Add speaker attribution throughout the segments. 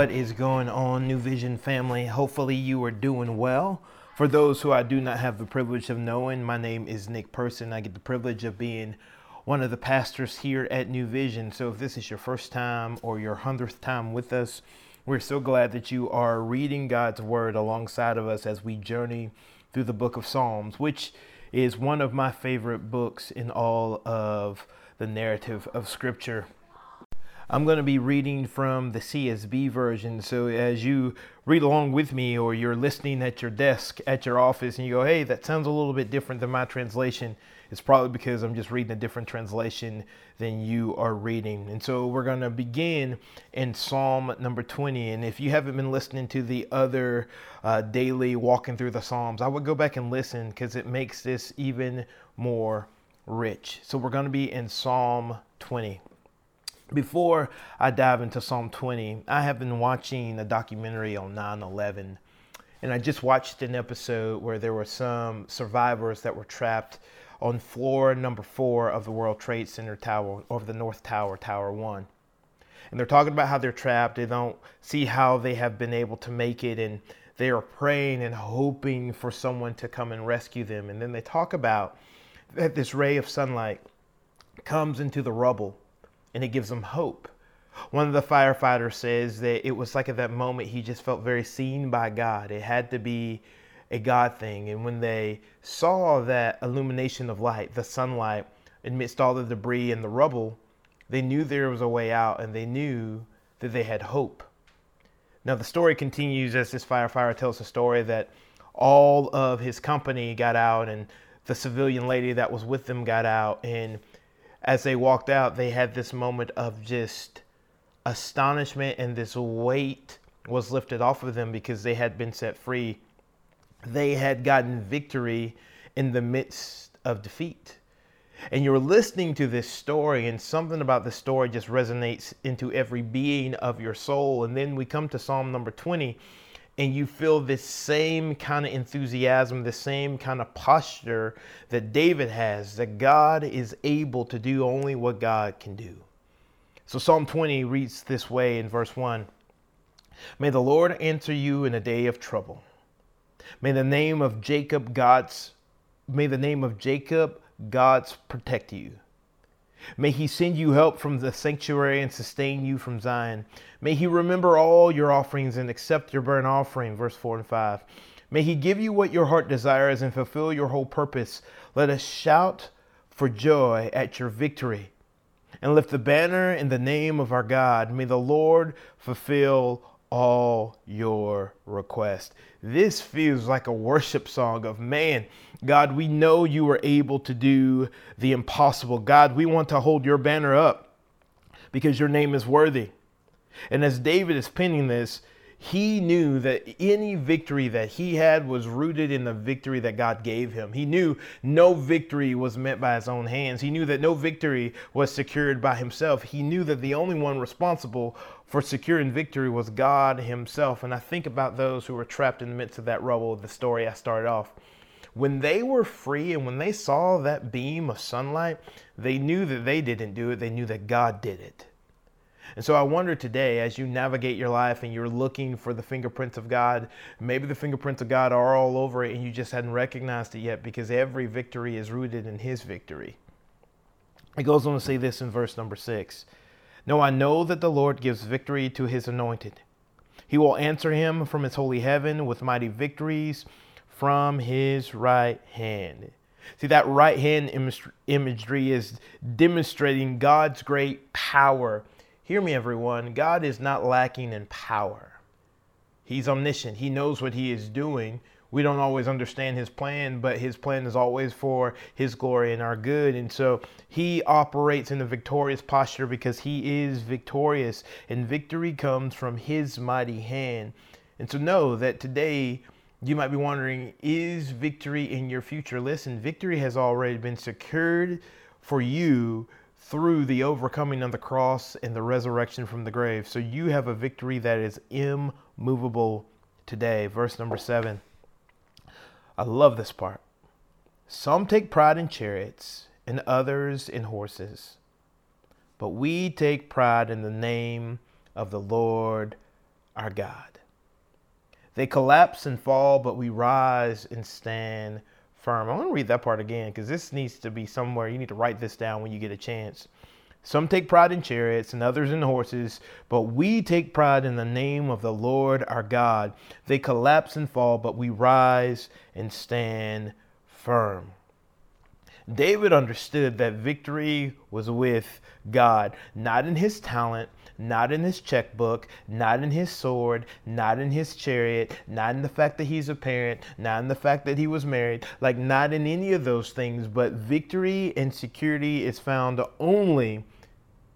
Speaker 1: What is going on, New Vision family? Hopefully, you are doing well. For those who I do not have the privilege of knowing, my name is Nick Person. I get the privilege of being one of the pastors here at New Vision. So, if this is your first time or your hundredth time with us, we're so glad that you are reading God's Word alongside of us as we journey through the book of Psalms, which is one of my favorite books in all of the narrative of Scripture. I'm going to be reading from the CSB version. So as you read along with me, or you're listening at your desk at your office, and you go, hey, that sounds a little bit different than my translation, it's probably because I'm just reading a different translation than you are reading. And so we're going to begin in Psalm number 20. And if you haven't been listening to the other uh, daily walking through the Psalms, I would go back and listen because it makes this even more rich. So we're going to be in Psalm 20. Before I dive into Psalm 20, I have been watching a documentary on 9 11. And I just watched an episode where there were some survivors that were trapped on floor number four of the World Trade Center tower, over the North Tower, Tower One. And they're talking about how they're trapped. They don't see how they have been able to make it. And they are praying and hoping for someone to come and rescue them. And then they talk about that this ray of sunlight comes into the rubble and it gives them hope. One of the firefighters says that it was like at that moment he just felt very seen by God. It had to be a God thing. And when they saw that illumination of light, the sunlight, amidst all the debris and the rubble, they knew there was a way out and they knew that they had hope. Now, the story continues as this firefighter tells the story that all of his company got out and the civilian lady that was with them got out. And as they walked out, they had this moment of just astonishment and this weight was lifted off of them because they had been set free. They had gotten victory in the midst of defeat. And you're listening to this story, and something about the story just resonates into every being of your soul. And then we come to Psalm number 20, and you feel this same kind of enthusiasm, the same kind of posture that David has that God is able to do only what God can do. So Psalm 20 reads this way in verse 1 May the Lord answer you in a day of trouble. May the name of Jacob God's may the name of Jacob God's protect you. May he send you help from the sanctuary and sustain you from Zion. May he remember all your offerings and accept your burnt offering. Verse 4 and 5. May he give you what your heart desires and fulfill your whole purpose. Let us shout for joy at your victory and lift the banner in the name of our God. May the Lord fulfill all your requests. This feels like a worship song of man. God, we know you are able to do the impossible. God, we want to hold your banner up because your name is worthy. And as David is penning this, he knew that any victory that he had was rooted in the victory that God gave him. He knew no victory was meant by his own hands. He knew that no victory was secured by himself. He knew that the only one responsible for securing victory was God himself. And I think about those who were trapped in the midst of that rubble, the story I started off. When they were free and when they saw that beam of sunlight, they knew that they didn't do it, they knew that God did it. And so I wonder today, as you navigate your life and you're looking for the fingerprints of God, maybe the fingerprints of God are all over it and you just hadn't recognized it yet because every victory is rooted in His victory. It goes on to say this in verse number six No, I know that the Lord gives victory to His anointed. He will answer him from His holy heaven with mighty victories from His right hand. See, that right hand imagery is demonstrating God's great power Hear me, everyone. God is not lacking in power. He's omniscient. He knows what He is doing. We don't always understand His plan, but His plan is always for His glory and our good. And so He operates in a victorious posture because He is victorious, and victory comes from His mighty hand. And so know that today, you might be wondering, is victory in your future? Listen, victory has already been secured for you through the overcoming of the cross and the resurrection from the grave. So you have a victory that is immovable today. Verse number seven. I love this part. Some take pride in chariots and others in horses, but we take pride in the name of the Lord our God. They collapse and fall, but we rise and stand firm. I want to read that part again because this needs to be somewhere. You need to write this down when you get a chance. Some take pride in chariots and others in horses, but we take pride in the name of the Lord our God. They collapse and fall, but we rise and stand firm. David understood that victory was with God, not in his talent, not in his checkbook, not in his sword, not in his chariot, not in the fact that he's a parent, not in the fact that he was married, like not in any of those things, but victory and security is found only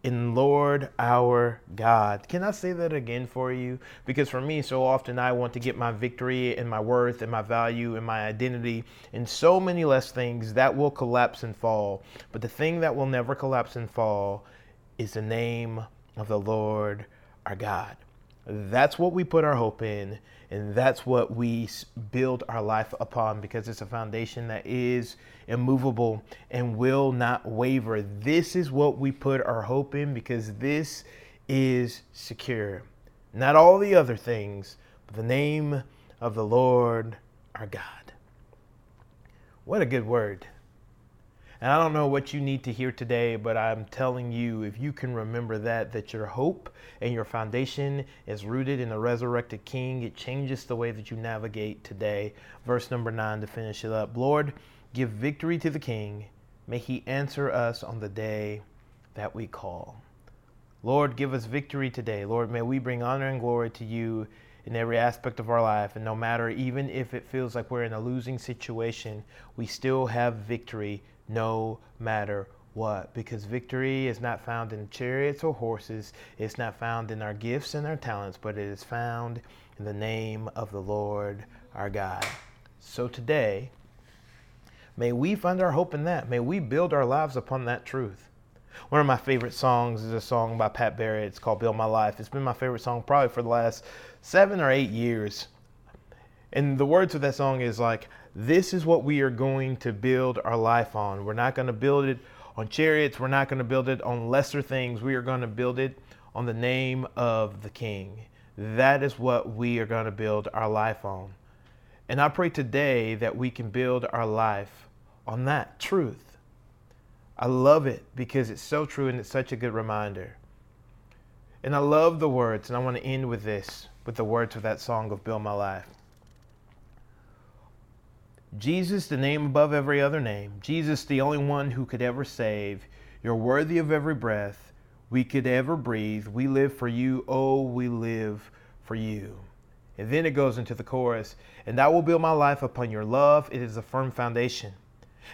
Speaker 1: in Lord our God. Can I say that again for you? Because for me, so often I want to get my victory and my worth and my value and my identity in so many less things that will collapse and fall. But the thing that will never collapse and fall is the name of the Lord our God. That's what we put our hope in, and that's what we build our life upon because it's a foundation that is immovable and will not waver. This is what we put our hope in because this is secure. Not all the other things, but the name of the Lord our God. What a good word. And I don't know what you need to hear today, but I'm telling you, if you can remember that, that your hope and your foundation is rooted in the resurrected King, it changes the way that you navigate today. Verse number nine to finish it up. Lord, give victory to the King. May he answer us on the day that we call. Lord, give us victory today. Lord, may we bring honor and glory to you in every aspect of our life. And no matter, even if it feels like we're in a losing situation, we still have victory no matter what. Because victory is not found in chariots or horses, it's not found in our gifts and our talents, but it is found in the name of the Lord our God. So today, may we find our hope in that. May we build our lives upon that truth. One of my favorite songs is a song by Pat Barrett. It's called Build My Life. It's been my favorite song probably for the last seven or eight years. And the words of that song is like, this is what we are going to build our life on. We're not going to build it on chariots. We're not going to build it on lesser things. We are going to build it on the name of the King. That is what we are going to build our life on. And I pray today that we can build our life on that truth. I love it because it's so true and it's such a good reminder. And I love the words, and I want to end with this, with the words of that song of Build My Life. Jesus, the name above every other name. Jesus, the only one who could ever save. You're worthy of every breath we could ever breathe. We live for you. Oh, we live for you. And then it goes into the chorus And I will build my life upon your love. It is a firm foundation.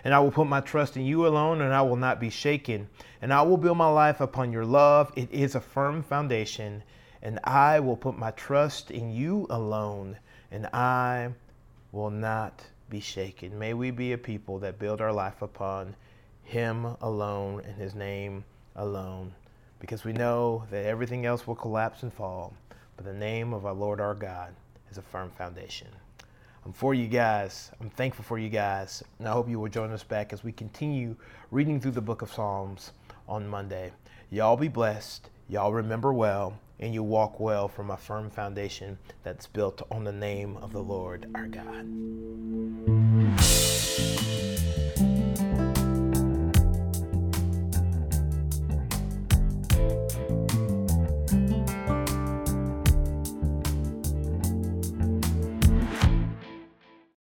Speaker 1: And I will put my trust in you alone, and I will not be shaken. And I will build my life upon your love. It is a firm foundation. And I will put my trust in you alone, and I will not be shaken. May we be a people that build our life upon Him alone and His name alone, because we know that everything else will collapse and fall, but the name of our Lord our God is a firm foundation. I'm for you guys. I'm thankful for you guys. And I hope you will join us back as we continue reading through the book of Psalms on Monday. Y'all be blessed. Y'all remember well and you walk well from a firm foundation that's built on the name of the Lord our God.